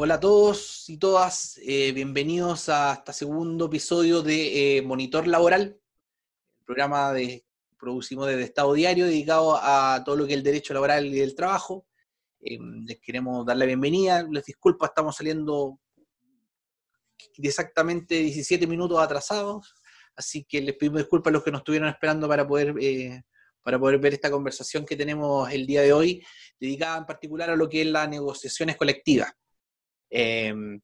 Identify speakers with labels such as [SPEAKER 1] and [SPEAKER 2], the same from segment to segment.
[SPEAKER 1] Hola a todos y todas, eh, bienvenidos a este segundo episodio de eh, Monitor Laboral, programa de producimos desde Estado Diario dedicado a todo lo que es el derecho laboral y el trabajo. Eh, les queremos dar la bienvenida, les disculpo, estamos saliendo exactamente 17 minutos atrasados, así que les pedimos disculpas a los que nos estuvieron esperando para poder, para poder ver esta conversación que tenemos el día de hoy, dedicada en particular a lo que es las negociaciones colectivas. Eh,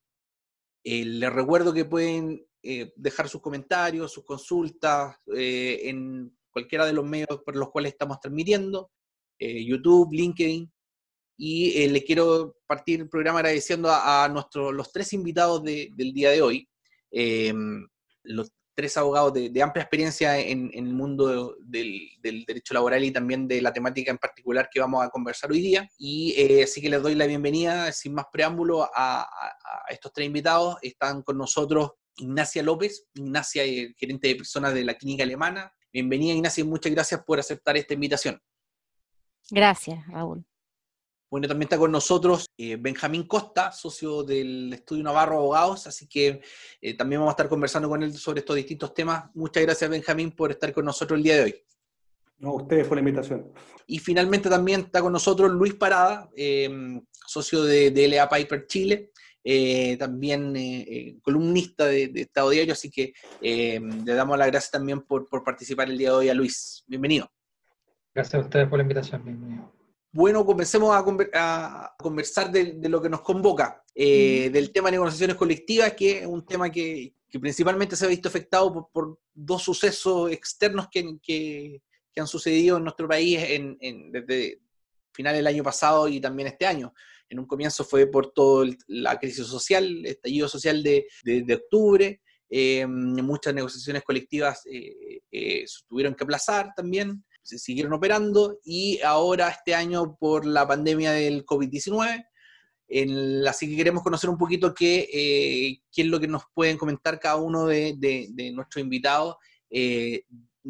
[SPEAKER 1] les recuerdo que pueden dejar sus comentarios, sus consultas en cualquiera de los medios por los cuales estamos transmitiendo, YouTube, LinkedIn, y eh, le quiero partir el programa agradeciendo a, nuestros, los tres invitados del día de hoy, em, tres abogados de, amplia experiencia en, el mundo del, derecho laboral y también de la temática en particular que vamos a conversar hoy día. Y eh, así que les doy la bienvenida, sin más preámbulo, a, estos tres invitados. Están con nosotros Ignacia López, Ignacia, eh, gerente de personas de la clínica alemana. Bienvenida, Ignacia, y muchas gracias por aceptar esta invitación.
[SPEAKER 2] Gracias, Raúl.
[SPEAKER 1] Bueno, también está con nosotros eh, Benjamín Costa, socio del Estudio Navarro Abogados, así que eh, también vamos a estar conversando con él sobre estos distintos temas. Muchas gracias, Benjamín, por estar con nosotros el día de hoy.
[SPEAKER 3] No, ustedes por la invitación.
[SPEAKER 1] Y finalmente también está con nosotros Luis Parada, eh, socio de, LA Piper Chile, también columnista de, Estado Diario, así que le damos las gracias también por, por participar el día de hoy a Luis. Bienvenido.
[SPEAKER 4] Gracias a ustedes por la invitación. Bienvenido.
[SPEAKER 1] Bueno, comencemos a, conversar de, lo que nos convoca, eh, del tema de negociaciones colectivas, que es un tema que, principalmente se ha visto afectado por, dos sucesos externos que, han sucedido en nuestro país desde final del año pasado y también este año. En un comienzo fue por toda la crisis social, el estallido social de, octubre, eh, muchas negociaciones colectivas eh, tuvieron que aplazar también se siguieron operando y ahora este año por la pandemia del COVID-19. Así que queremos conocer un poquito qué, eh, es lo que nos pueden comentar cada uno de, nuestros invitados eh,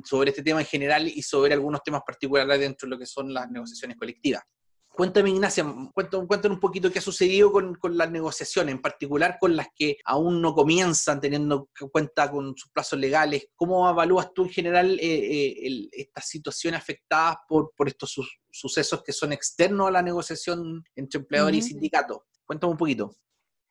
[SPEAKER 1] sobre este tema en general y sobre algunos temas particulares dentro de lo que son las negociaciones colectivas. Cuéntame, Ignacia, cuéntame, un poquito qué ha sucedido con, las negociaciones, en particular con las que aún no comienzan teniendo en cuenta con sus plazos legales. ¿Cómo evalúas tú en general eh, eh, estas situaciones afectadas por, estos sucesos que son externos a la negociación entre empleadores y sindicatos? Cuéntame un poquito.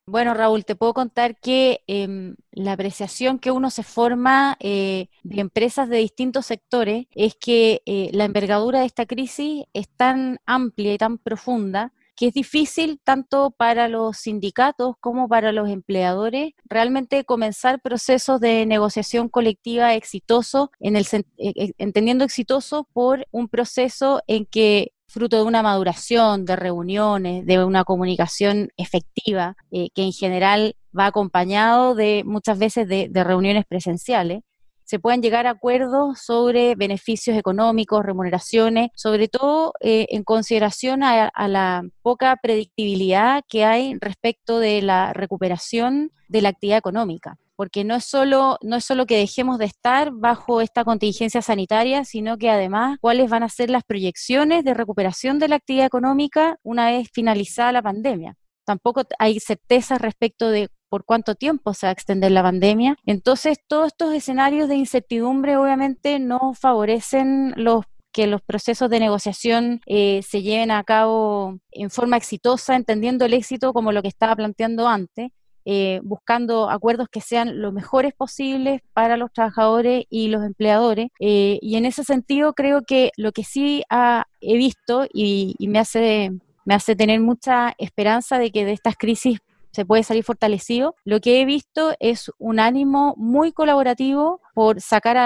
[SPEAKER 2] Bueno, Raúl, te puedo contar que em, la apreciación que uno se forma eh, de empresas de distintos sectores es que eh, la envergadura de esta crisis es tan amplia y tan profunda que es difícil tanto para los sindicatos como para los empleadores realmente comenzar procesos de negociación colectiva exitosos, en el, eh, entendiendo exitoso por un proceso en que fruto de una maduración, de reuniones, de una comunicación efectiva, eh, que en general va acompañado de muchas veces de, reuniones presenciales, se puedan llegar a acuerdos sobre beneficios económicos, remuneraciones, sobre todo eh, en consideración a, la poca predictibilidad que hay respecto de la recuperación de la actividad económica porque no es solo no es solo que dejemos de estar bajo esta contingencia sanitaria, sino que además cuáles van a ser las proyecciones de recuperación de la actividad económica una vez finalizada la pandemia. Tampoco hay certeza respecto de por cuánto tiempo se va a extender la pandemia. Entonces, todos estos escenarios de incertidumbre obviamente no favorecen los que los procesos de negociación eh, se lleven a cabo en forma exitosa, entendiendo el éxito como lo que estaba planteando antes, eh, buscando acuerdos que sean lo mejores posibles para los trabajadores y los empleadores. Eh, y en ese sentido creo que lo que sí he visto y, me, hace, me hace tener mucha esperanza de que de estas crisis se puede salir fortalecido. Lo que he visto es un ánimo muy colaborativo por sacar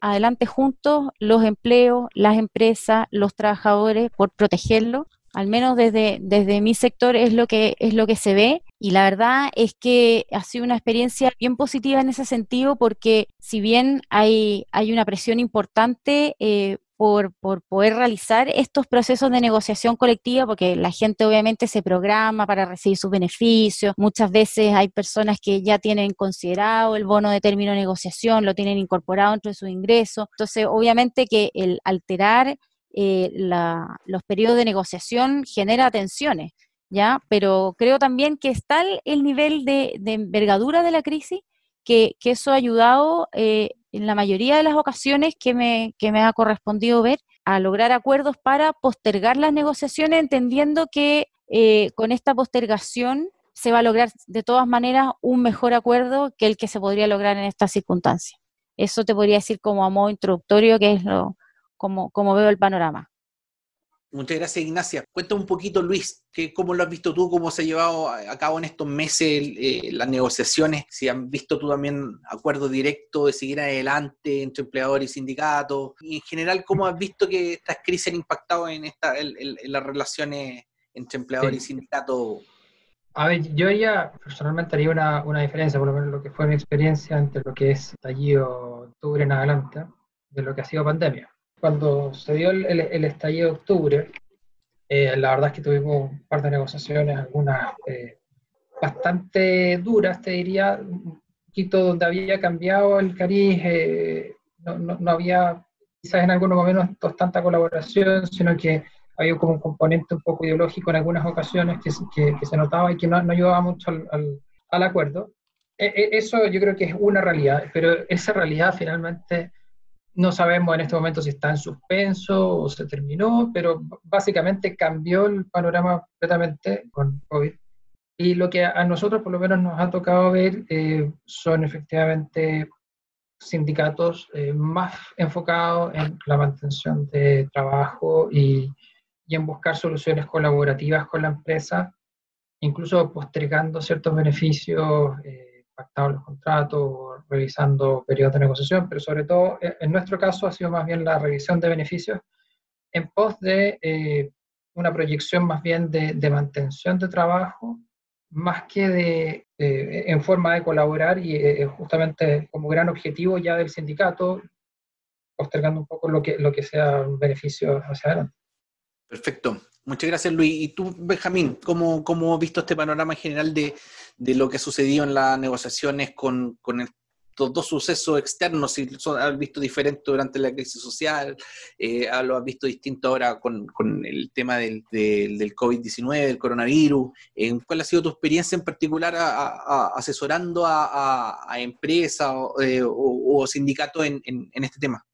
[SPEAKER 2] adelante juntos los empleos, las empresas, los trabajadores, por protegerlos al menos desde, desde mi sector es lo que es lo que se ve y la verdad es que ha sido una experiencia bien positiva en ese sentido porque si bien hay, hay una presión importante eh, por, por, poder realizar estos procesos de negociación colectiva, porque la gente obviamente se programa para recibir sus beneficios. Muchas veces hay personas que ya tienen considerado el bono de término de negociación, lo tienen incorporado dentro de su ingreso. Entonces, obviamente que el alterar eh, los periodos de negociación genera tensiones. ¿ya? Pero creo también que está el nivel de, envergadura de la crisis, que, eso ha ayudado eh, en la mayoría de las ocasiones que me, que me ha correspondido ver a lograr acuerdos para postergar las negociaciones, entendiendo que eh, con esta postergación se va a lograr de todas maneras un mejor acuerdo que el que se podría lograr en estas circunstancias. Eso te podría decir como a modo introductorio, que es lo, como, como veo el panorama.
[SPEAKER 1] Muchas gracias, Ignacia. Cuenta un poquito, Luis, que, cómo lo has visto tú, cómo se ha llevado a cabo en estos meses eh, las negociaciones, si han visto tú también acuerdo directo de seguir adelante entre empleadores y sindicatos, y en general, cómo has visto que estas crisis han impactado en, esta, en, las relaciones entre empleadores y sindicatos.
[SPEAKER 4] A ver, yo ya personalmente haría una, una, diferencia, por lo menos lo que fue mi experiencia entre lo que es estallido octubre en adelante, de lo que ha sido pandemia cuando se dio el, el, estallido de octubre, eh, la verdad es que tuvimos un par de negociaciones, algunas eh, bastante duras, te diría, un poquito donde había cambiado el cariz, eh, no, no, había quizás en algunos momentos tanta colaboración, sino que había como un componente un poco ideológico en algunas ocasiones que, que, que se notaba y que no, no ayudaba mucho al, al, al acuerdo. E, e, eso yo creo que es una realidad, pero esa realidad finalmente no sabemos en este momento si está en suspenso o se terminó, pero básicamente cambió el panorama completamente con COVID. Y lo que a nosotros por lo menos nos ha tocado ver eh, son efectivamente sindicatos eh, más enfocados en la mantención de trabajo y, en buscar soluciones colaborativas con la empresa, incluso postergando ciertos beneficios. Eh, los contratos, revisando periodos de negociación, pero sobre todo eh, en nuestro caso ha sido más bien la revisión de beneficios en pos de eh, una proyección más bien de, de, mantención de trabajo, más que de, en forma de colaborar y eh, justamente como gran objetivo ya del sindicato, postergando un poco lo que, lo que sea un beneficio hacia adelante.
[SPEAKER 1] Perfecto. Muchas gracias, Luis. Y tú, Benjamín, ¿cómo, cómo has visto este panorama general de, de lo que ha sucedido en las negociaciones con, con estos dos sucesos externos? Si lo has visto diferente durante la crisis social, eh, ah, lo has visto distinto ahora con, con el tema del, del, COVID-19, del coronavirus. Eh, ¿Cuál ha sido tu experiencia en particular asesorando a, a, empresas eh, o, o, sindicatos en, en este tema?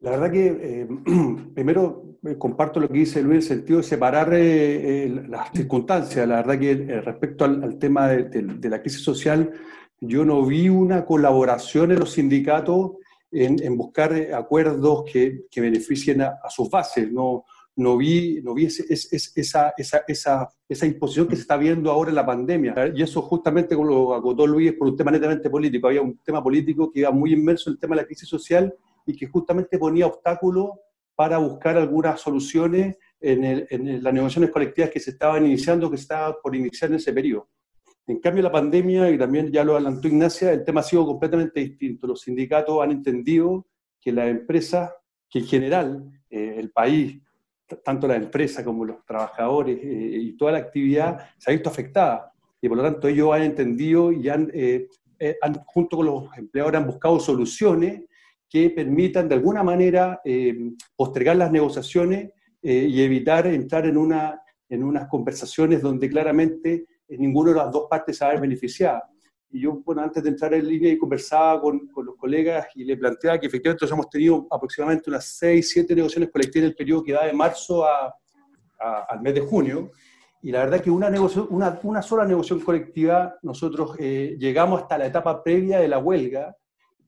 [SPEAKER 3] La verdad que eh, primero eh, comparto lo que dice Luis en el sentido de separar eh, las circunstancias. La verdad que respecto al, tema de, la crisis social, yo no vi una colaboración en los sindicatos en, buscar acuerdos que, beneficien a, sus bases. No, no vi, no vi esa, esa, esa, esa, imposición que se está viendo ahora en la pandemia. Y eso justamente, como lo acotó Luis, por un tema netamente político. Había un tema político que iba muy inmerso en el tema de la crisis social y que justamente ponía obstáculos para buscar algunas soluciones en, las negociaciones colectivas que se estaban iniciando, que se estaban por iniciar en ese periodo. En cambio, la pandemia, y también ya lo adelantó Ignacia, el tema ha sido completamente distinto. Los sindicatos han entendido que la empresa, que en general eh, el país, tanto la empresa como los trabajadores eh, y toda la actividad se ha visto afectada. Y por lo tanto ellos han entendido y han, eh, han junto con los empleadores han buscado soluciones que permitan de alguna manera eh, postergar las negociaciones eh, y evitar entrar en, una, en unas conversaciones donde claramente eh, ninguna de las dos partes se va a ver. Y yo, bueno, antes de entrar en línea y conversaba con, con los colegas y le planteaba que efectivamente hemos tenido aproximadamente unas 6, 7 negociaciones colectivas en el periodo que va de marzo a, al mes de junio. Y la verdad que una, una, una sola negociación colectiva, nosotros llegamos hasta la etapa previa de la huelga,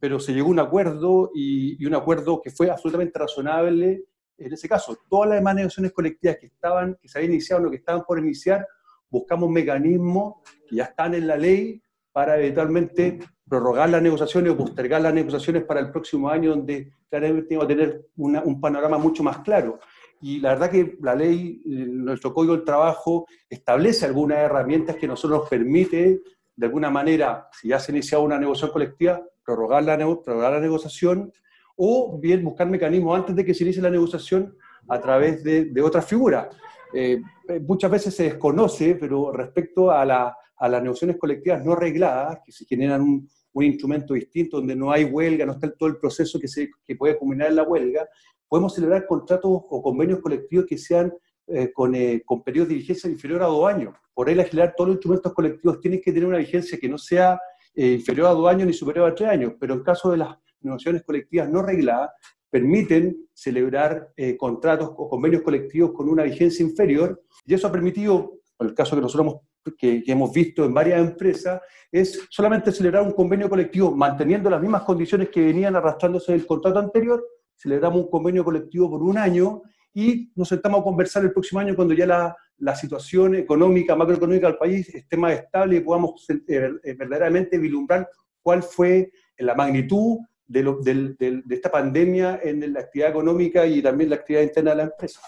[SPEAKER 3] pero se llegó a un acuerdo y, un acuerdo que fue absolutamente razonable en ese caso. Todas las negociaciones colectivas que, estaban, que se habían iniciado o que estaban por iniciar, buscamos mecanismos que ya están en la ley para eventualmente prorrogar las negociaciones o postergar las negociaciones para el próximo año, donde claramente vamos a tener un panorama mucho más claro. Y la verdad que la ley, nuestro Código del Trabajo, establece algunas herramientas que nosotros nos permite, de alguna manera, si ya se ha iniciado una negociación colectiva, prorrogar la, prorrogar la negociación o bien buscar mecanismos antes de que se inicie la negociación a través de, de otras figuras. Eh, muchas veces se desconoce, pero respecto a, la, a, las negociaciones colectivas no regladas, que se generan un, un, instrumento distinto, donde no hay huelga, no está todo el proceso que, se, que puede culminar en la huelga, podemos celebrar contratos o convenios colectivos que sean eh, con, con periodos de vigencia inferior a dos años. Por regla general, todos los instrumentos colectivos tienen que tener una vigencia que no sea inferior a dos años ni superior a tres años, pero en caso de las negociaciones colectivas no regladas, permiten celebrar contratos o convenios colectivos con una vigencia inferior, y eso ha permitido, en el caso que nosotros hemos que, hemos visto en varias empresas es solamente celebrar un convenio colectivo manteniendo las mismas condiciones que venían arrastrándose del contrato anterior, celebramos un convenio colectivo por un año y nos sentamos a conversar el próximo año cuando ya la, la situación económica, macroeconómica del país esté más estable y podamos eh, eh, verdaderamente vislumbrar cuál fue la magnitud de, de, de, esta pandemia en la actividad económica y también la actividad interna de la empresa.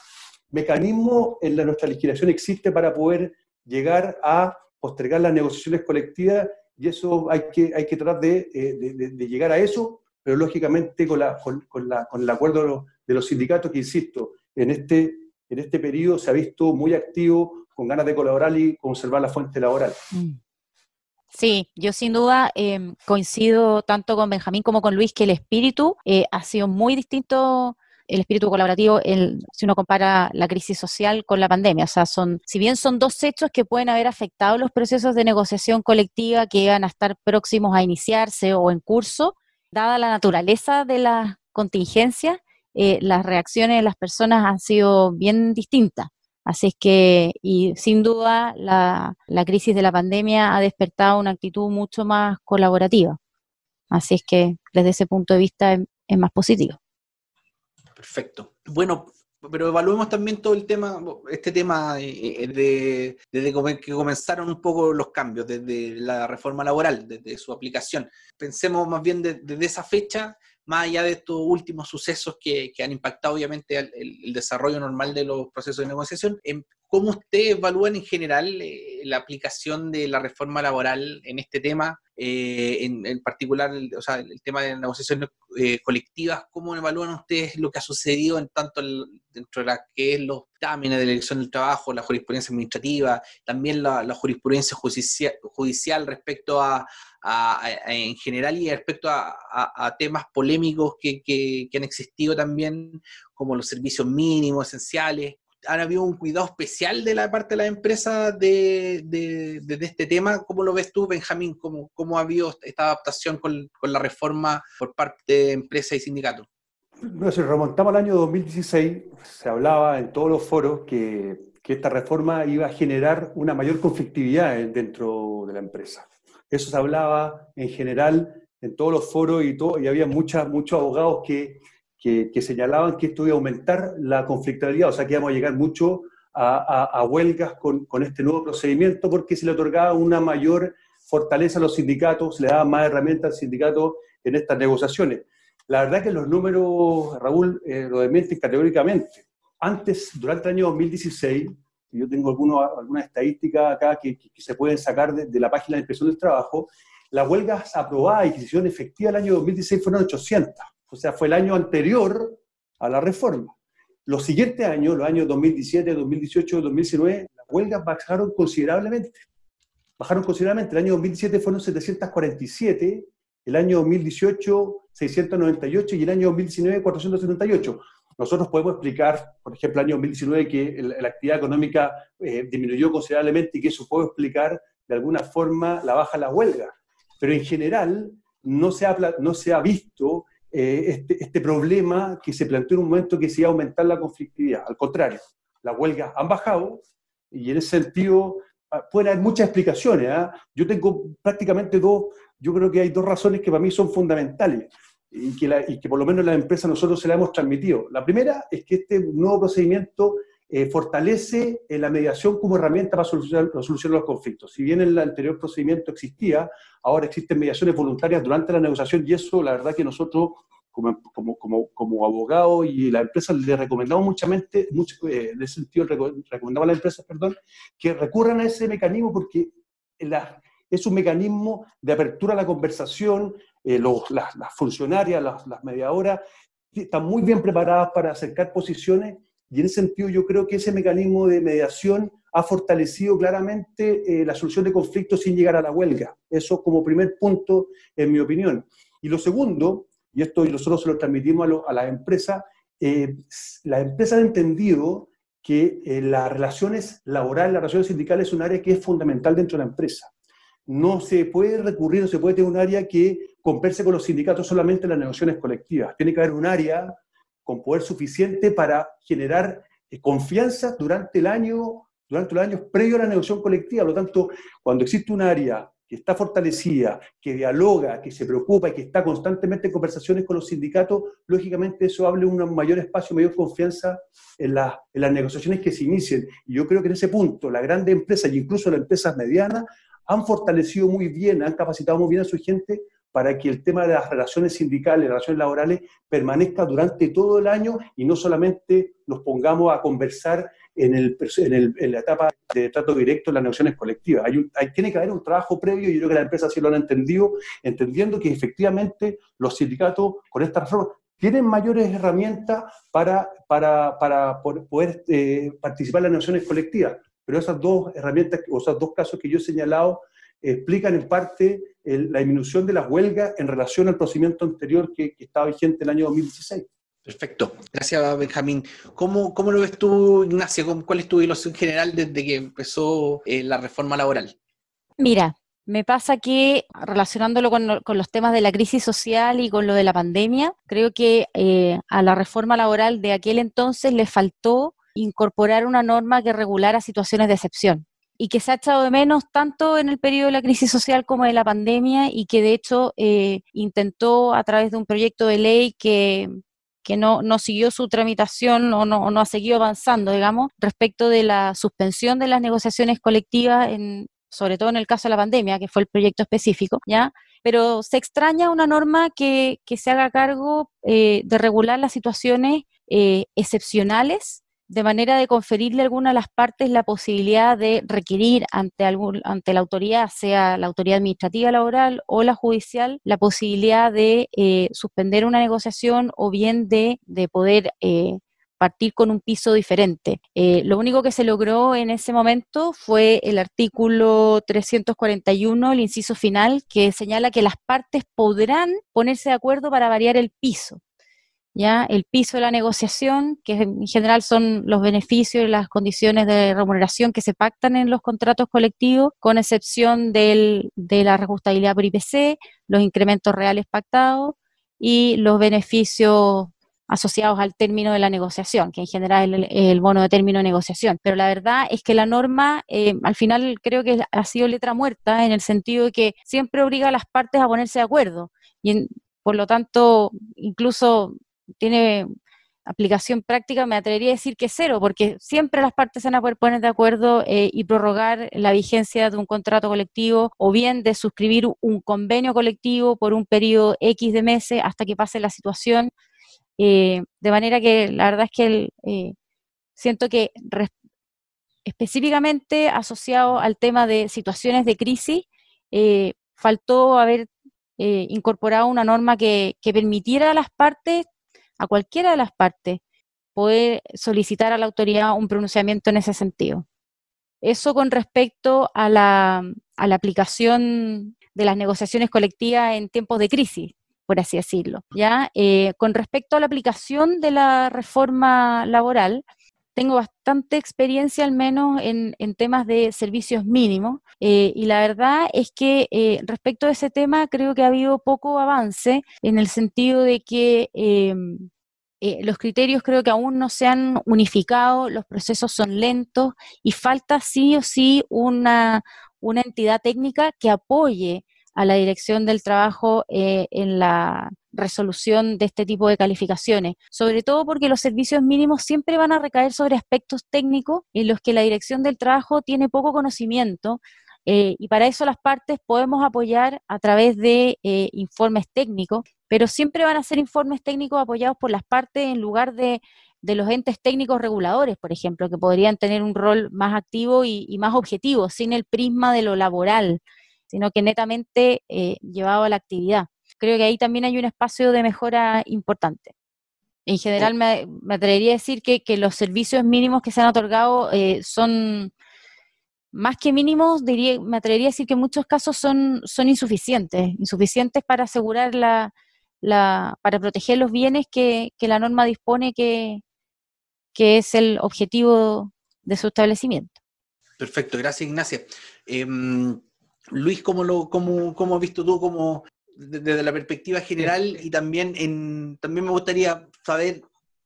[SPEAKER 3] Mecanismo en nuestra legislación existe para poder llegar a postergar las negociaciones colectivas y eso hay que, hay que tratar de, eh, de, llegar a eso, pero lógicamente con, la, con, la, con el acuerdo de los, sindicatos que, insisto, en este, en este periodo se ha visto muy activo, con ganas de colaborar y conservar la fuente laboral. Mm.
[SPEAKER 2] Sí, yo sin duda em, coincido tanto con Benjamín como con Luis que el espíritu eh, ha sido muy distinto el espíritu colaborativo si uno compara la crisis social con la pandemia. O sea, son, si bien son dos hechos que pueden haber afectado los procesos de negociación colectiva que iban a estar próximos a iniciarse o en curso, dada la naturaleza de la contingencia, eh, las reacciones de las personas han sido bien distintas. Así es que, y sin duda, la, crisis de la pandemia ha despertado una actitud mucho más colaborativa. Así es que, desde ese punto de vista, es más positivo.
[SPEAKER 1] Perfecto. Bueno, pero evaluemos también todo el tema, este tema de, desde que comenzaron un poco los cambios, desde la reforma laboral, desde su aplicación. Pensemos más bien desde esa fecha, más allá de estos últimos sucesos que, han impactado obviamente el, desarrollo normal de los procesos de negociación, ¿cómo ustedes evalúan en general eh, la aplicación de la reforma laboral en este tema? Eh, en, particular, o sea, el tema de negociaciones eh, colectivas, ¿cómo evalúan ustedes lo que ha sucedido en tanto dentro de la que es los támenes de la elección del trabajo, la jurisprudencia administrativa, también la, jurisprudencia judicial, respecto a, en general y respecto a, temas polémicos que, han existido también, como los servicios mínimos, esenciales, ¿Han habido un cuidado especial de la parte de la empresa de, este tema. ¿Cómo lo ves tú, Benjamín? ¿Cómo, cómo ha habido esta adaptación con, la reforma por parte de empresas y sindicatos?
[SPEAKER 3] No, si remontamos al año 2016, se hablaba en todos los foros que esta reforma iba a generar una mayor conflictividad dentro de la empresa. Eso se hablaba en general en todos los foros y, todo, y había muchos abogados que que, señalaban que esto iba a aumentar la conflictividad, o sea que íbamos a llegar mucho a, huelgas con, con, este nuevo procedimiento porque se le otorgaba una mayor fortaleza a los sindicatos, se le daba más herramientas al sindicato en estas negociaciones. La verdad que los números, Raúl, eh, lo desmienten categóricamente. Antes, durante el año 2016, yo tengo algunas estadísticas acá que, se pueden sacar de, la página de inspección del trabajo, las huelgas aprobadas y que se hicieron efectivas el año 2016 fueron 800 o sea, fue el año anterior a la reforma. Los siguientes años, los años 2017, 2018, 2019, las huelgas bajaron considerablemente. Bajaron considerablemente. El año 2017 fueron 747, el año 2018 698 y el año 2019 478. Nosotros podemos explicar, por ejemplo, el año 2019 que la actividad económica eh, disminuyó considerablemente y que eso puede explicar de alguna forma la baja de la huelga. Pero en general no se ha, no se ha visto eh, este, este, problema que se planteó en un momento que se iba a aumentar la conflictividad. Al contrario, las huelgas han bajado y en ese sentido ah, pueden haber muchas explicaciones. ¿ah? Yo tengo prácticamente dos, yo creo que hay dos razones que para mí son fundamentales y que, y que por lo menos la empresa nosotros se la hemos transmitido. La primera es que este nuevo procedimiento eh, fortalece eh, la mediación como herramienta para solucionar, solucionar, los conflictos. Si bien el anterior procedimiento existía, ahora existen mediaciones voluntarias durante la negociación y eso, la verdad que nosotros, como, como, como, como abogados y la empresa, le recomendamos muchamente, mucho, eh, en ese sentido, recomendamos a la empresa, perdón, que recurran a ese mecanismo porque es un mecanismo de apertura a la conversación, los, las, las, funcionarias, las, las están muy bien preparadas para acercar posiciones y en ese sentido yo creo que ese mecanismo de mediación ha fortalecido claramente eh, la solución de conflictos sin llegar a la huelga. Eso como primer punto, en mi opinión. Y lo segundo, y esto nosotros se lo transmitimos a, las empresas, eh, las empresas han entendido que eh, las relaciones laborales, las relaciones sindicales es un área que es fundamental dentro de la empresa. No se puede recurrir, no se puede tener un área que converse con los sindicatos solamente en las negociaciones colectivas. Tiene que haber un área con poder suficiente para generar eh, confianza durante el año, durante los años previo a la negociación colectiva. Por lo tanto, cuando existe un área que está fortalecida, que dialoga, que se preocupa y que está constantemente en conversaciones con los sindicatos, lógicamente eso hable un mayor espacio, mayor confianza en, en las negociaciones que se inicien. Y yo creo que en ese punto las grandes empresas, e incluso las empresas medianas, han fortalecido muy bien, han capacitado muy bien a su gente para que el tema de las relaciones sindicales, relaciones laborales, permanezca durante todo el año y no solamente nos pongamos a conversar en, la etapa de trato directo en las negociaciones colectivas. Tiene que haber un trabajo previo y yo creo que las empresas sí lo han entendido, entendiendo que efectivamente los sindicatos con esta reforma tienen mayores herramientas para poder eh, participar en las negociaciones colectivas. Pero esas dos herramientas, o esos dos casos que yo he señalado, explican en parte la disminución de las huelgas en relación al procedimiento anterior que, estaba vigente el año 2016.
[SPEAKER 1] Perfecto. Gracias, Benjamín. ¿Cómo, ¿Cómo, lo ves tú, Ignacio? ¿Cuál es tu ilusión general desde que empezó eh, la reforma laboral?
[SPEAKER 2] Mira, me pasa que relacionándolo con, con, los temas de la crisis social y con lo de la pandemia, creo que eh, a la reforma laboral de aquel entonces le faltó incorporar una norma que regulara situaciones de excepción y que se ha echado de menos tanto en el periodo de la crisis social como de la pandemia y que de hecho eh, intentó a través de un proyecto de ley que, que no, no, siguió su tramitación o no, no, ha seguido avanzando, digamos, respecto de la suspensión de las negociaciones colectivas, sobre todo en el caso de la pandemia, que fue el proyecto específico, ¿ya? Pero se extraña una norma que, que se haga cargo eh, de regular las situaciones eh, excepcionales de manera de conferirle a alguna de las partes la posibilidad de requerir ante, algún, ante la autoridad, sea la autoridad administrativa laboral o la judicial, la posibilidad de eh, suspender una negociación o bien de, poder eh, partir con un piso diferente. Eh, lo único que se logró en ese momento fue el artículo 341, el inciso final, que señala que las partes podrán ponerse de acuerdo para variar el piso. ¿Ya? El piso de la negociación, que en general son los beneficios y las condiciones de remuneración que se pactan en los contratos colectivos, con excepción del, de la reajustabilidad por IPC, los incrementos reales pactados y los beneficios asociados al término de la negociación, que en general es el, bono de término de negociación. Pero la verdad es que la norma, eh, al final creo que ha sido letra muerta en el sentido de que siempre obliga a las partes a ponerse de acuerdo. Y por lo tanto, incluso tiene aplicación práctica, me atrevería a decir que cero, porque siempre las partes se van a poder poner de acuerdo eh, y prorrogar la vigencia de un contrato colectivo o bien de suscribir un convenio colectivo por un periodo X de meses hasta que pase la situación. Eh, de manera que la verdad es que eh, siento que específicamente asociado al tema de situaciones de crisis, faltó haber incorporado una norma que permitiera a las partes a cualquiera de las partes poder solicitar a la autoridad un pronunciamiento en ese sentido. Eso con respecto a la, aplicación de las negociaciones colectivas en tiempos de crisis, por así decirlo. ¿ya? Eh, con respecto a la aplicación de la reforma laboral, tengo bastante experiencia al menos en, temas de servicios mínimos eh, y la verdad es que eh, respecto a ese tema creo que ha habido poco avance en el sentido de que eh, los criterios creo que aún no se han unificado, los procesos son lentos y falta sí o sí una entidad técnica que apoye a la dirección del trabajo en la resolución de este tipo de calificaciones, sobre todo porque los servicios mínimos siempre van a recaer sobre aspectos técnicos en los que la dirección del trabajo tiene poco conocimiento eh, y para eso las partes podemos apoyar a través de eh, informes técnicos, pero siempre van a ser informes técnicos apoyados por las partes en lugar de, los entes técnicos reguladores, por ejemplo, que podrían tener un rol más activo y, más objetivo, sin el prisma de lo laboral, sino que netamente eh, llevado a la actividad creo que ahí también hay un espacio de mejora importante. En general, me, atrevería a decir que, los servicios mínimos que se han otorgado eh, son más que mínimos, diría, me atrevería a decir que en muchos casos son, son insuficientes, insuficientes para asegurar la, la para proteger los bienes que, la norma dispone que, que es el objetivo de su establecimiento.
[SPEAKER 1] Perfecto, gracias Ignacia. Em, Luis, ¿cómo, lo, cómo, cómo has visto tú como desde la perspectiva general y también, en, también me gustaría saber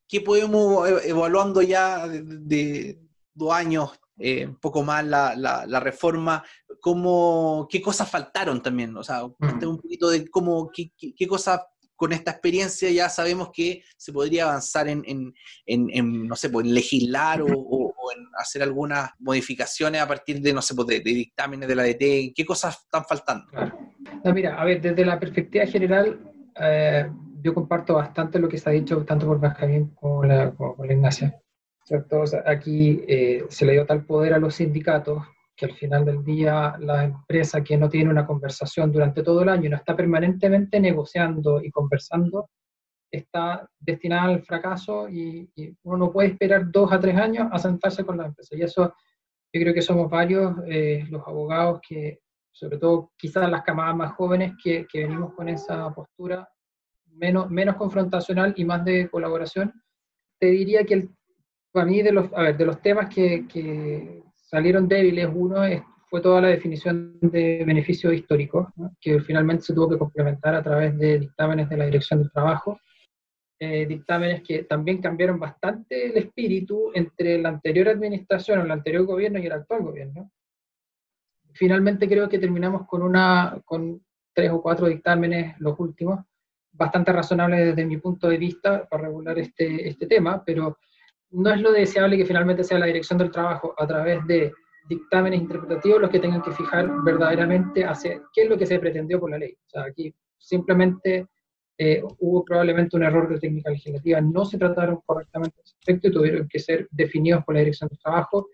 [SPEAKER 1] qué podemos e-, evaluando ya de, dos años, eh, un poco más la, la, reforma, cómo, qué cosas faltaron también, o sea, un poquito de cómo, qué, qué, cosas con esta experiencia ya sabemos que se podría avanzar en, en, en, no sé, pues, legislar o, en hacer algunas modificaciones a partir de, no sé, pues, de, dictámenes de la DT, ¿qué cosas están faltando?
[SPEAKER 4] Mira, a ver, desde la perspectiva general, eh, yo comparto bastante lo que se ha dicho tanto por Benjamín como, la, como la Ignacia. ¿cierto? aquí eh, se le dio tal poder a los sindicatos que al final del día la empresa que no tiene una conversación durante todo el año y no está permanentemente negociando y conversando, está destinada al fracaso y, uno no puede esperar dos a tres años a sentarse con la empresa. Y eso yo creo que somos varios eh, los abogados que, sobre todo quizás las camadas más jóvenes, que, que venimos con esa postura menos, menos confrontacional y más de colaboración. Te diría que el, para mí de los, a ver, de los temas que, que salieron débiles, uno fue toda la definición de beneficio histórico, que finalmente se tuvo que complementar a través de dictámenes de la Dirección del Trabajo, eh, dictámenes que también cambiaron bastante el espíritu entre la anterior administración o el anterior gobierno y el actual gobierno. Finalmente creo que terminamos con, una, con tres o cuatro dictámenes, los últimos, bastante razonables desde mi punto de vista para regular este, este tema, pero no es lo deseable que finalmente sea la dirección del trabajo a través de dictámenes interpretativos los que tengan que fijar verdaderamente hacia qué es lo que se pretendió por la ley. O sea, aquí simplemente eh, hubo probablemente un error de técnica legislativa, no se trataron correctamente ese aspecto y tuvieron que ser definidos por la dirección del trabajo.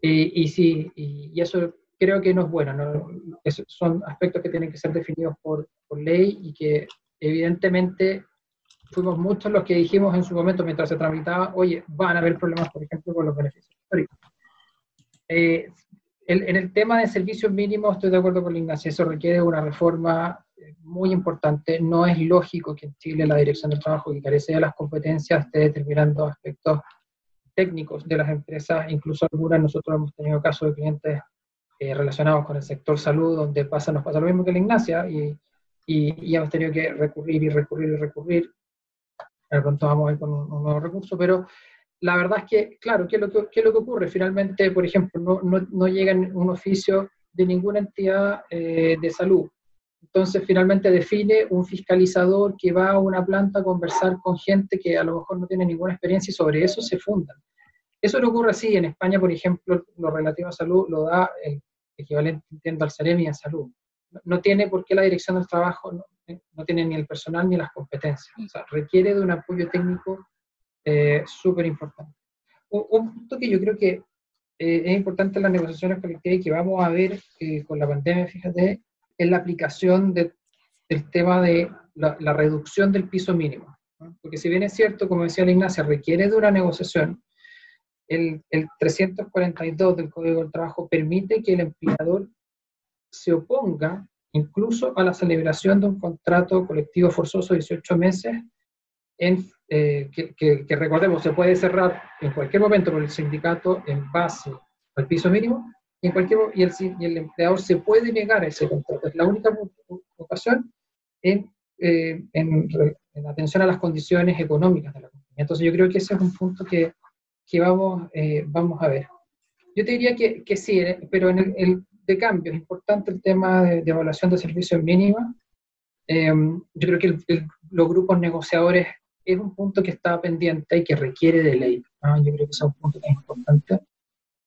[SPEAKER 4] y sí, y, eso creo que no es bueno, ¿no? son aspectos que tienen que ser definidos por, ley y que evidentemente fuimos muchos los que dijimos en su momento mientras se tramitaba, oye, van a haber problemas, por ejemplo, con los beneficios históricos. Eh, en el tema de servicios mínimos, estoy de acuerdo con la Ignacia, eso requiere una reforma eh, muy importante. No es lógico que en Chile la Dirección del Trabajo, que carece de las competencias, esté determinando aspectos técnicos de las empresas, incluso algunas, nosotros hemos tenido casos de clientes eh, relacionados con el sector salud, donde pasa, nos pasa lo mismo que la Ignacia, y, y, y hemos tenido que recurrir y recurrir y recurrir de pronto vamos a ir con un, nuevo recurso, pero la verdad es que, claro, ¿qué es lo que, qué es lo que ocurre? Finalmente, por ejemplo, no, no, no llega un oficio de ninguna entidad eh, de salud. Entonces, finalmente define un fiscalizador que va a una planta a conversar con gente que a lo mejor no tiene ninguna experiencia y sobre eso se fundan. Eso no ocurre así. En España, por ejemplo, lo relativo a salud lo da el equivalente, entiendo, al Ceremi en salud. No tiene por qué la dirección del trabajo, no tiene ni el personal ni las competencias. O sea, requiere de un apoyo técnico eh, súper importante. Un, punto que yo creo que eh, es importante en las negociaciones colectivas y que vamos a ver eh, con la pandemia, fíjate, es la aplicación de, del tema de la, reducción del piso mínimo. Porque si bien es cierto, como decía la Ignacia, requiere de una negociación, el, el 342 del Código del Trabajo permite que el empleador se oponga incluso a la celebración de un contrato colectivo forzoso de 18 meses, en, eh, que, recordemos, se puede cerrar en cualquier momento por el sindicato en base al piso mínimo, y, en cualquier, y, el, y el empleador se puede negar ese contrato. Es la única ocasión en, eh, en, atención a las condiciones económicas de la compañía. Entonces yo creo que ese es un punto que, que vamos, eh, vamos a ver. Yo te diría que, que sí, pero en el, de cambio. Es importante el tema de, evaluación de servicios mínimos. Em, yo creo que los grupos negociadores es un punto que está pendiente y que requiere de ley. Yo creo que es un punto que es importante.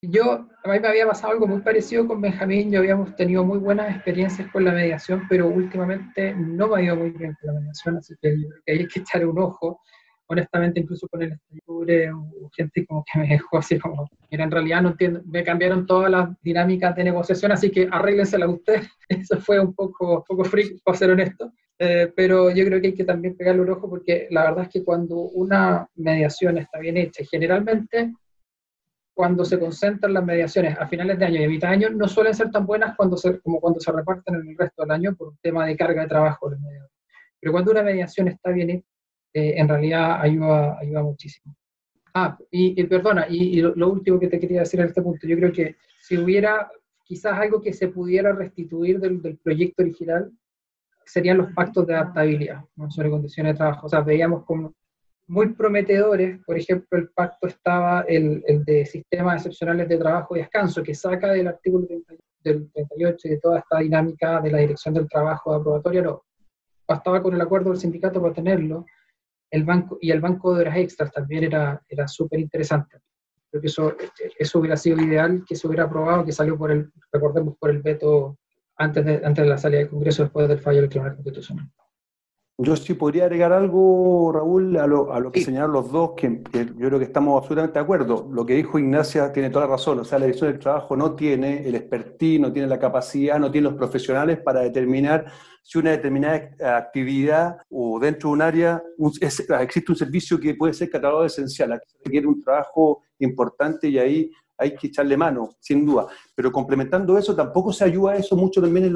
[SPEAKER 4] Yo, a mí me había pasado algo muy parecido con Benjamín, yo habíamos tenido muy buenas experiencias con la mediación, pero últimamente no me ha ido muy bien con la mediación, así que hay que echar un ojo honestamente incluso con el estudio hubo gente como que me dejó así como, mira, en realidad no entiendo, me cambiaron todas las dinámicas de negociación, así que arréglensela usted. Eso fue un poco, un poco freak, para ser honesto. Eh, pero yo creo que hay que también pegarle un ojo porque la verdad es que cuando una mediación está bien hecha, generalmente cuando se concentran las mediaciones a finales de año y a mitad de año, no suelen ser tan buenas cuando se, como cuando se reparten en el resto del año por un tema de carga de trabajo. Pero cuando una mediación está bien hecha, eh, en realidad ayuda, ayuda muchísimo. Ah, y, perdona, y, lo, último que te quería decir en este punto, yo creo que si hubiera quizás algo que se pudiera restituir del, proyecto original, serían los pactos de adaptabilidad sobre condiciones de trabajo. O sea, veíamos como muy prometedores, por ejemplo, el pacto estaba el, el de sistemas excepcionales de trabajo y descanso, que saca del artículo del 38 y de toda esta dinámica de la dirección del trabajo de aprobatoria, no. Bastaba con el acuerdo del sindicato para tenerlo, el banco, y el banco de horas extras también era, era súper interesante. Creo que eso, eso hubiera sido ideal que se hubiera aprobado, que salió por el, recordemos, por el veto antes de, antes de la salida del Congreso, después del fallo del Tribunal Constitucional.
[SPEAKER 3] Yo sí podría agregar algo, Raúl, a lo, a lo que señalaron los dos, que, yo creo que estamos absolutamente de acuerdo. Lo que dijo Ignacia tiene toda la razón. O sea, la dirección del trabajo no tiene el expertise, no tiene la capacidad, no tiene los profesionales para determinar si una determinada actividad o dentro de un área existe un servicio que puede ser catalogado esencial, requiere un trabajo importante y ahí hay que echarle mano, sin duda. Pero complementando eso, tampoco se ayuda a eso mucho también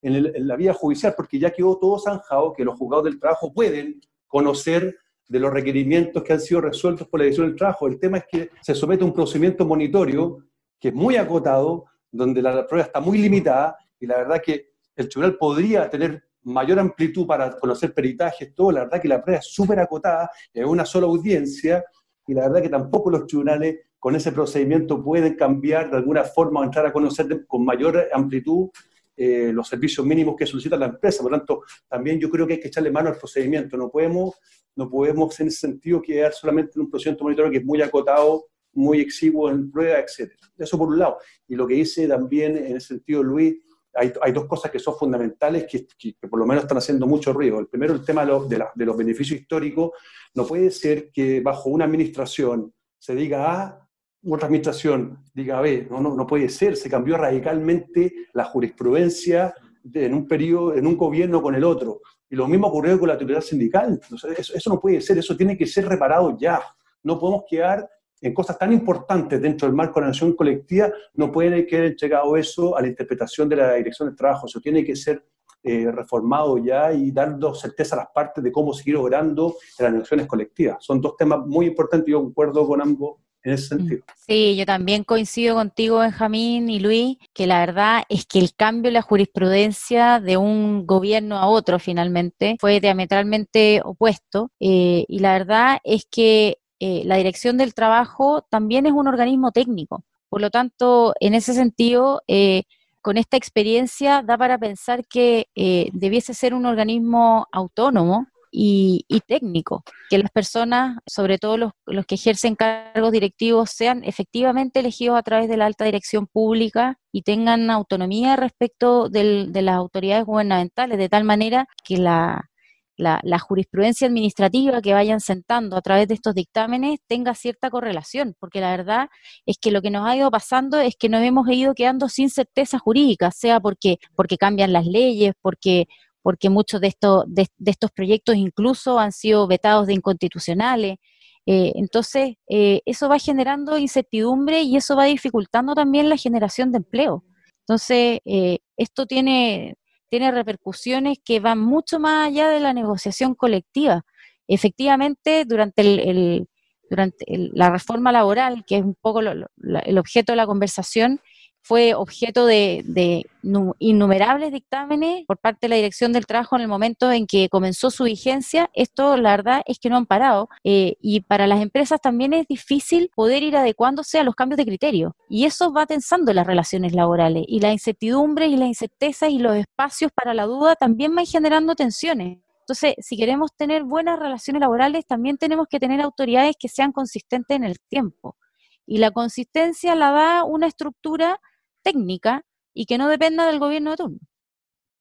[SPEAKER 3] en, la vía judicial, porque ya quedó todo zanjado que los juzgados del trabajo pueden conocer de los requerimientos que han sido resueltos por la edición del trabajo. El tema es que se somete a un procedimiento monitorio que es muy acotado, donde la prueba está muy limitada y la verdad que el tribunal podría tener mayor amplitud para conocer peritajes, todo, la verdad que la prueba es súper acotada, es una sola audiencia y la verdad que tampoco los tribunales con ese procedimiento pueden cambiar de alguna forma o entrar a conocer con mayor amplitud eh, los servicios mínimos que solicita la empresa. Por lo tanto, también yo creo que hay que echarle mano al procedimiento. No podemos, no podemos en ese sentido quedar solamente en un procedimiento monitoreo que es muy acotado, muy exiguo en prueba, etc. Eso por un lado. Y lo que dice también en ese sentido Luis, hay, hay dos cosas que son fundamentales que, que, por lo menos están haciendo mucho ruido. El primero, el tema de de, los beneficios históricos. No puede ser que bajo una administración se diga A otra administración diga, a ver, no, no, no puede ser, se cambió radicalmente la jurisprudencia en un periodo, en un gobierno con el otro. Y lo mismo ocurrió con la autoridad sindical. eso, eso, no puede ser, eso tiene que ser reparado ya. No podemos quedar en cosas tan importantes dentro del marco de la nación colectiva, no puede quedar llegado eso a la interpretación de la dirección del trabajo. Eso tiene que ser eh, reformado ya y dando certeza a las partes de cómo seguir obrando en las negociaciones colectivas. Son dos temas muy importantes yo concuerdo con ambos en ese mm. sentido.
[SPEAKER 2] Sí, yo también coincido contigo, Benjamín y Luis, que la verdad es que el cambio en la jurisprudencia de un gobierno a otro finalmente fue diametralmente opuesto eh, y la verdad es que eh, la dirección del trabajo también es un organismo técnico. Por lo tanto, en ese sentido, eh, con esta experiencia da para pensar que debiese ser un organismo autónomo y, técnico, que las personas, sobre todo los, que ejercen cargos directivos, sean efectivamente elegidos a través de la alta dirección pública y tengan autonomía respecto de las autoridades gubernamentales, de tal manera que la, la, jurisprudencia administrativa que vayan sentando a través de estos dictámenes tenga cierta correlación, porque la verdad es que lo que nos ha ido pasando es que nos hemos ido quedando sin certeza jurídica, sea porque, porque cambian las leyes, porque porque muchos de estos, de, estos proyectos incluso han sido vetados de inconstitucionales. Eh, entonces, eh, eso va generando incertidumbre y eso va dificultando también la generación de empleo. Entonces, eh, esto tiene, repercusiones que van mucho más allá de la negociación colectiva. Efectivamente, durante, el, durante la reforma laboral, que es un poco el objeto de la conversación, fue objeto de, innumerables dictámenes por parte de la Dirección del Trabajo en el momento en que comenzó su vigencia. Esto, la verdad, es que no han parado. Eh, y para las empresas también es difícil poder ir adecuándose a los cambios de criterio. Y eso va tensando las relaciones laborales. Y la incertidumbre y la incerteza y los espacios para la duda también van generando tensiones. Entonces, si queremos tener buenas relaciones laborales, también tenemos que tener autoridades que sean consistentes en el tiempo. Y la consistencia la da una estructura técnica y que no dependa del gobierno de turno.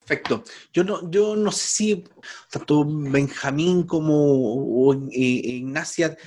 [SPEAKER 1] Perfecto. Yo no, yo no sé si tanto Benjamín como eh, Ignacia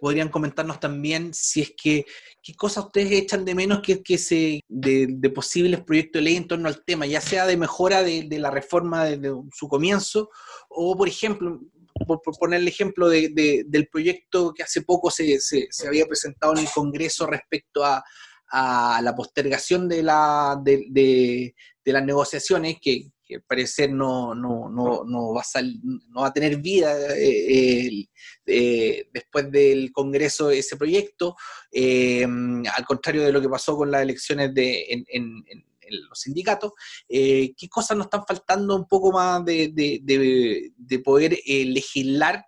[SPEAKER 1] podrían comentarnos también si es que qué cosas ustedes echan de menos que, se, de, posibles proyectos de ley en torno al tema, ya sea de mejora de, la reforma desde su comienzo, o por ejemplo, por, poner el ejemplo del proyecto que hace poco se, se había presentado en el Congreso respecto a, a la postergación de, la, de, las negociaciones, que, que al parecer no, no, no, no, va, a no va a tener vida eh, eh, después del Congreso ese proyecto, eh, al contrario de lo que pasó con las elecciones de, en, en, los sindicatos, ¿qué cosas nos están faltando un poco más de, de, de poder legislar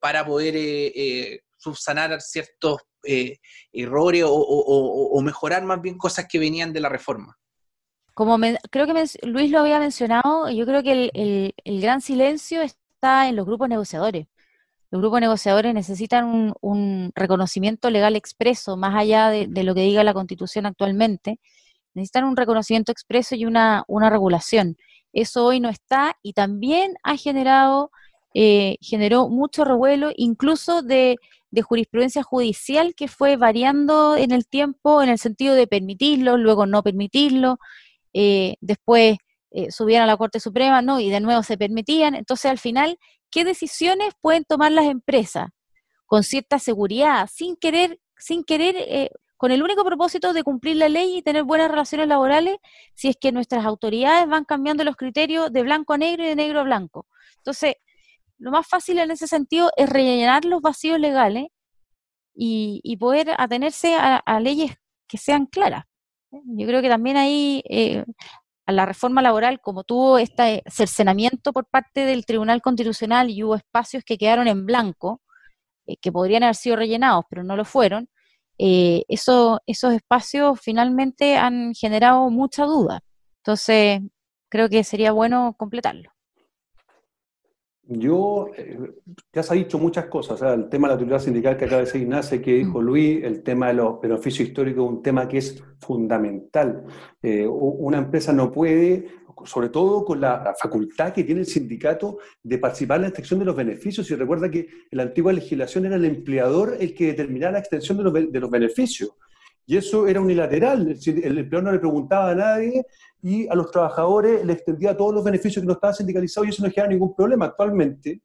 [SPEAKER 1] para poder subsanar ciertos errores o, mejorar más bien cosas que venían de la reforma?
[SPEAKER 2] Como creo que Luis lo había mencionado, yo creo que el, gran silencio está en los grupos negociadores. Los grupos negociadores necesitan un, reconocimiento legal expreso, más allá de, lo que diga la Constitución actualmente. Necesitan un reconocimiento expreso y una, regulación. Eso hoy no está y también ha generado, eh, generó mucho revuelo, incluso de, de jurisprudencia judicial que fue variando en el tiempo en el sentido de permitirlo, luego no permitirlo. Eh, después eh, subían a la Corte Suprema, ¿no? Y de nuevo se permitían. Entonces, al final, ¿qué decisiones pueden tomar las empresas? Con cierta seguridad, sin querer, sin querer, eh, con el único propósito de cumplir la ley y tener buenas relaciones laborales, si es que nuestras autoridades van cambiando los criterios de blanco a negro y de negro a blanco. Entonces, lo más fácil en ese sentido es rellenar los vacíos legales y, poder atenerse a leyes que sean claras. Yo creo que también ahí eh, a la reforma laboral, como tuvo este cercenamiento por parte del Tribunal Constitucional y hubo espacios que quedaron en blanco, eh, que podrían haber sido rellenados, pero no lo fueron, eh, esos espacios finalmente han generado mucha duda. Entonces, creo que sería bueno completarlo.
[SPEAKER 3] Yo, eh, ya se ha dicho muchas cosas, el tema de la autoridad sindical que acaba de decir Ignacio, que dijo mm. Luis, el tema de los beneficios históricos es un tema que es fundamental. Eh, una empresa no puede, sobre todo con la, facultad que tiene el sindicato de participar en la extensión de los beneficios. Y recuerda que en la antigua legislación era el empleador el que determinaba la extensión de los, de los beneficios. Y eso era unilateral, el empleador no le preguntaba a nadie y a los trabajadores le extendía todos los beneficios que no estaban sindicalizados y eso no genera ningún problema. Actualmente,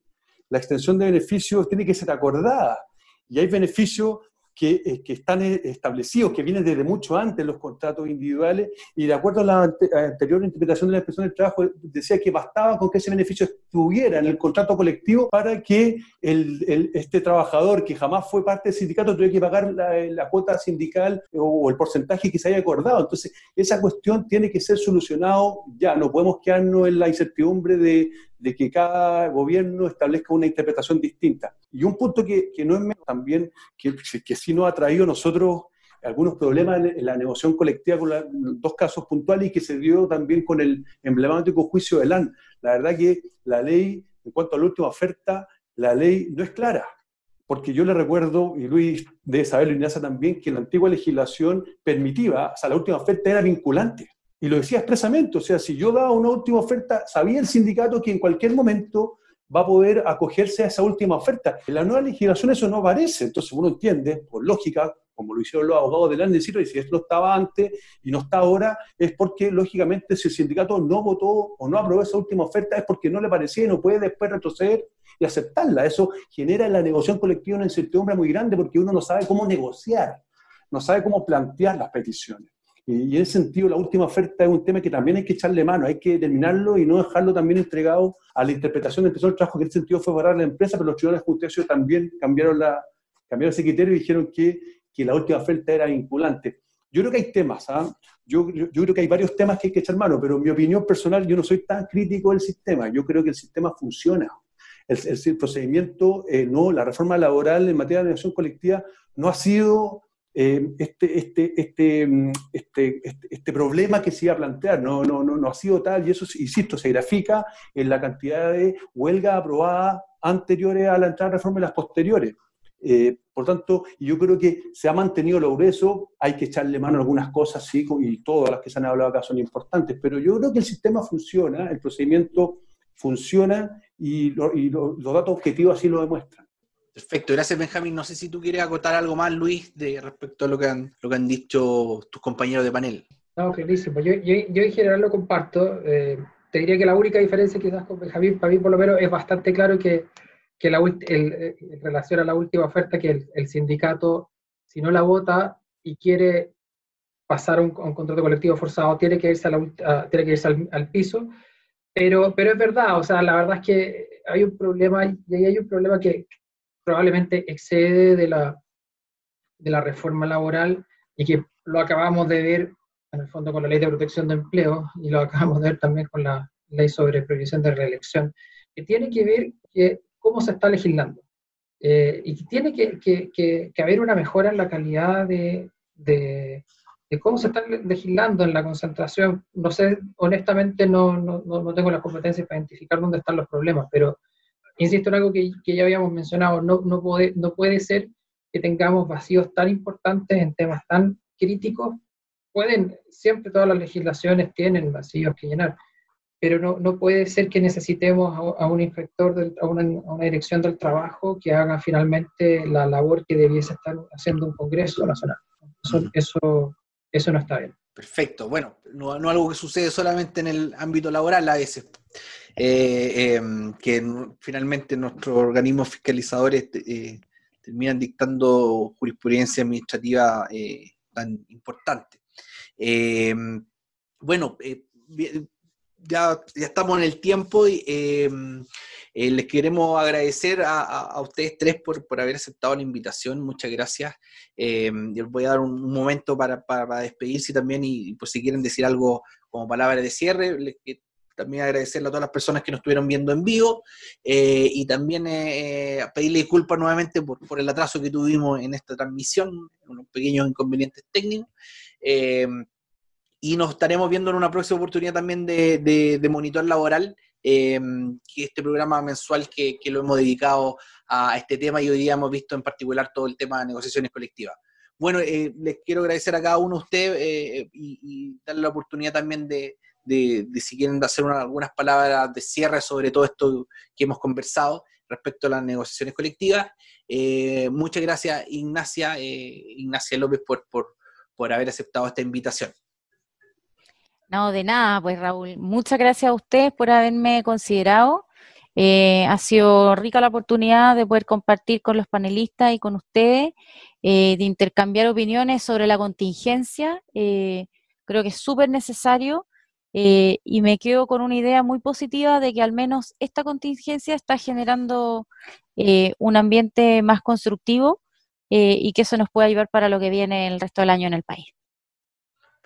[SPEAKER 3] la extensión de beneficios tiene que ser acordada y hay beneficios que, eh, que, están eh, establecidos, que vienen desde mucho antes los contratos individuales, y de acuerdo a la anterior interpretación de la expresión del trabajo, decía que bastaba con que ese beneficio estuviera en el contrato colectivo para que este trabajador que jamás fue parte del sindicato tuviera que pagar la, cuota sindical o, el porcentaje que se haya acordado. Entonces, esa cuestión tiene que ser solucionado ya, no podemos quedarnos en la incertidumbre de, de que cada gobierno establezca una interpretación distinta. Y un punto que, que no es menos también, que, que sí nos ha traído a nosotros algunos problemas en, la negociación colectiva con dos casos puntuales y que se dio también con el emblemático juicio de LAN. La verdad que la ley, en cuanto a la última oferta, la ley no es clara. Porque yo le recuerdo, y Luis debe saberlo Ignacia también, que la antigua legislación permitía, o sea, la última oferta era vinculante. Y lo decía expresamente, o sea, si yo daba una última oferta, sabía el sindicato que en cualquier momento va a poder acogerse a esa última oferta. En la nueva legislación eso no aparece, entonces uno entiende, por lógica, como lo hicieron los abogados del ANDE, y si esto no estaba antes y no está ahora, es porque, lógicamente, si el sindicato no votó o no aprobó esa última oferta, es porque no le parecía y no puede después retroceder y aceptarla. Eso genera en la negociación colectiva una incertidumbre muy grande porque uno no sabe cómo negociar, no sabe cómo plantear las peticiones. Y en ese sentido, la última oferta es un tema que también hay que echarle mano, hay que terminarlo y no dejarlo también entregado a la interpretación del del trabajo, que en ese sentido fue parar la empresa, pero los tribunales de justicia también cambiaron, la, cambiaron ese criterio y dijeron que, que la última oferta era vinculante. Yo creo que hay temas, ¿ah? yo, yo, creo que hay varios temas que hay que echar mano, pero en mi opinión personal, yo no soy tan crítico del sistema. Yo creo que el sistema funciona. El, el, procedimiento, eh, no, la reforma laboral en materia de negociación colectiva no ha sido eh, este, este, este, mm, este, este, este, problema que se iba a plantear. No, no, no, no ha sido tal, y eso, insisto, se grafica en la cantidad de huelgas aprobadas anteriores a la entrada de reforma y las posteriores. Eh, por tanto, yo creo que se ha mantenido lo grueso, hay que echarle mano a algunas cosas, sí, y todas las que se han hablado acá son importantes, pero yo creo que el sistema funciona, el procedimiento funciona y, y los datos objetivos así lo demuestran.
[SPEAKER 1] Perfecto, gracias Benjamín. No sé si tú quieres acotar algo más, Luis, de respecto a lo que han, lo que han dicho tus compañeros de panel.
[SPEAKER 4] No, clarísimo. Yo, yo, yo en general lo comparto. Eh, te diría que la única diferencia quizás con Benjamín, para mí por lo menos, es bastante claro que, que la, el, en relación a la última oferta, que el, sindicato, si no la vota y quiere pasar un, un contrato colectivo forzado tiene que irse, tiene que irse al, piso, pero, pero es verdad, o sea, la verdad es que hay un problema, y ahí hay un problema que probablemente excede de la, de la reforma laboral y que lo acabamos de ver en el fondo con la ley de protección de empleo y lo acabamos de ver también con la ley sobre prohibición de reelección, que tiene que ver que, cómo se está legislando. Eh, y tiene que, que, que, haber una mejora en la calidad de, de, cómo se está legislando en la concentración. No sé, honestamente no, no, no, tengo las competencias para identificar dónde están los problemas, pero insisto en algo que, ya habíamos mencionado, no, no, puede, no puede ser que tengamos vacíos tan importantes en temas tan críticos. Pueden, siempre todas las legislaciones tienen vacíos que llenar, pero no, no puede ser que necesitemos a, un inspector, a, una, dirección del trabajo que haga finalmente la labor que debiese estar haciendo un Congreso Nacional. Eso, eso, eso no está bien.
[SPEAKER 1] Perfecto. Bueno, no, algo que sucede solamente en el ámbito laboral a veces, eh, em, que finalmente nuestros organismos fiscalizadores eh, terminan dictando jurisprudencia administrativa eh, tan importante. Bueno, ya, estamos en el tiempo y em, eh, les queremos agradecer a, ustedes tres por, haber aceptado la invitación. Muchas gracias. Em, yo les voy a dar un, momento para, despedirse también y, pues si quieren decir algo como palabra de cierre, les, también agradecerle a todas las personas que nos estuvieron viendo en vivo eh, y también eh, pedirle disculpas nuevamente por, por, el atraso que tuvimos en esta transmisión, unos pequeños inconvenientes técnicos. Y nos estaremos viendo en una próxima oportunidad también de, monitor laboral, eh, que este programa mensual que, lo hemos dedicado a este tema y hoy día hemos visto en particular todo el tema de negociaciones colectivas. Bueno, eh, les quiero agradecer a cada uno de ustedes eh, y, darle la oportunidad también de, si quieren hacer algunas palabras de cierre sobre todo esto que hemos conversado respecto a las negociaciones colectivas. muchas gracias, Ignacia, Ignacia López, por, por haber aceptado esta invitación.
[SPEAKER 2] No, de nada, pues Raúl. Muchas gracias a ustedes por haberme considerado. Eh, ha sido rica la oportunidad de poder compartir con los panelistas y con ustedes, eh, de intercambiar opiniones sobre la contingencia. Eh, creo que es súper necesario y me quedo con una idea muy positiva de que al menos esta contingencia está generando un ambiente más constructivo y que eso nos puede ayudar para lo que viene el resto del año en el país.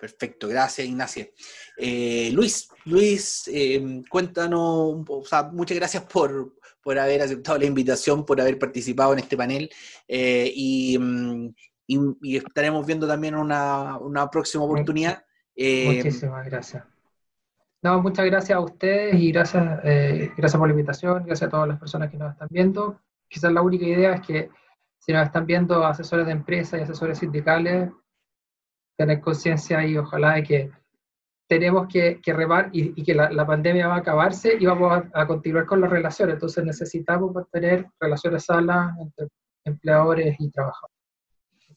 [SPEAKER 1] Perfecto, gracias Ignacia. Eh, Luis, Luis, em, cuéntanos, o sea, muchas gracias por, haber aceptado la invitación, por haber participado en este panel eh, em, y, estaremos viendo también una, una próxima oportunidad.
[SPEAKER 4] Em, Muchísimas gracias. No, muchas gracias a ustedes y gracias, eh, gracias por la invitación, gracias a todas las personas que nos están viendo. Quizás la única idea es que si nos están viendo asesores de empresas y asesores sindicales, tener conciencia y ojalá de que tenemos que, que remar y, que la, pandemia va a acabarse y vamos a, continuar con las relaciones. Entonces necesitamos mantener relaciones sanas entre empleadores y trabajadores.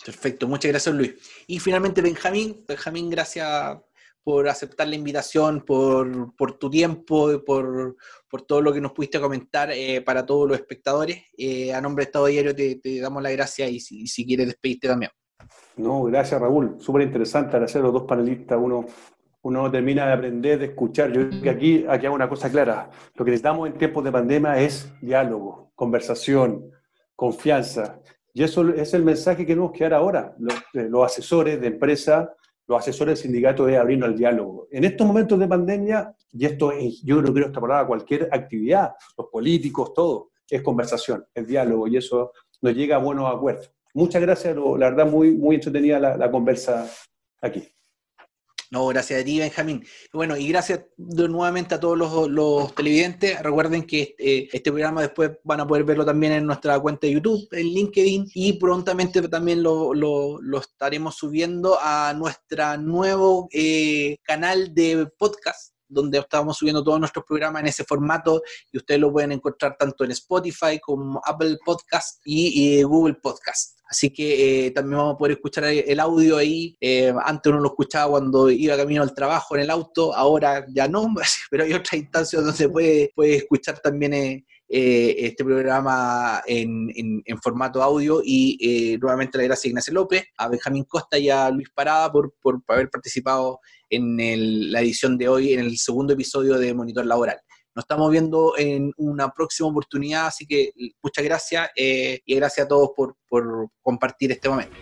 [SPEAKER 1] Perfecto, muchas gracias Luis. Y finalmente Benjamín, Benjamín, gracias por aceptar la invitación, por, por tu tiempo, por, por, todo lo que nos pudiste comentar eh, para todos los espectadores. Eh, a nombre de Estado Diario te, te damos las gracias y si, si quieres despedirte también.
[SPEAKER 3] No, gracias Raúl. Súper interesante al hacer los dos panelistas. Uno, uno termina de aprender, de escuchar. Yo creo que aquí, aquí hago una cosa clara. Lo que necesitamos en tiempos de pandemia es diálogo, conversación, confianza. Y eso es el mensaje que tenemos que dar ahora. Los, eh, asesores de empresa, los asesores de sindicatos de abrirnos al diálogo. En estos momentos de pandemia, y esto es, yo creo que esta palabra cualquier actividad, los políticos, todo, es conversación, es diálogo, y eso nos llega a buenos acuerdos. Muchas gracias, la verdad muy, muy entretenida la, conversa aquí.
[SPEAKER 1] No, gracias a ti, Benjamín. Bueno, y gracias nuevamente a todos los, televidentes. Recuerden que eh, este, programa después van a poder verlo también en nuestra cuenta de YouTube, en LinkedIn, y prontamente también lo, estaremos subiendo a nuestro nuevo eh, canal de podcast donde estábamos subiendo todos nuestros programas en ese formato y ustedes lo pueden encontrar tanto en Spotify como Apple Podcast y, Google Podcast. Así que eh, también vamos a poder escuchar el audio ahí. Eh, antes uno lo escuchaba cuando iba camino al trabajo en el auto, ahora ya no, pero hay otras instancias donde puede, puede escuchar también eh, eh, este programa en, formato audio y eh, nuevamente la gracias a Ignacio López, a Benjamín Costa y a Luis Parada por, por haber participado en la edición de hoy, en el segundo episodio de Monitor Laboral. Nos estamos viendo en una próxima oportunidad, así que muchas gracias y gracias a todos por compartir este momento.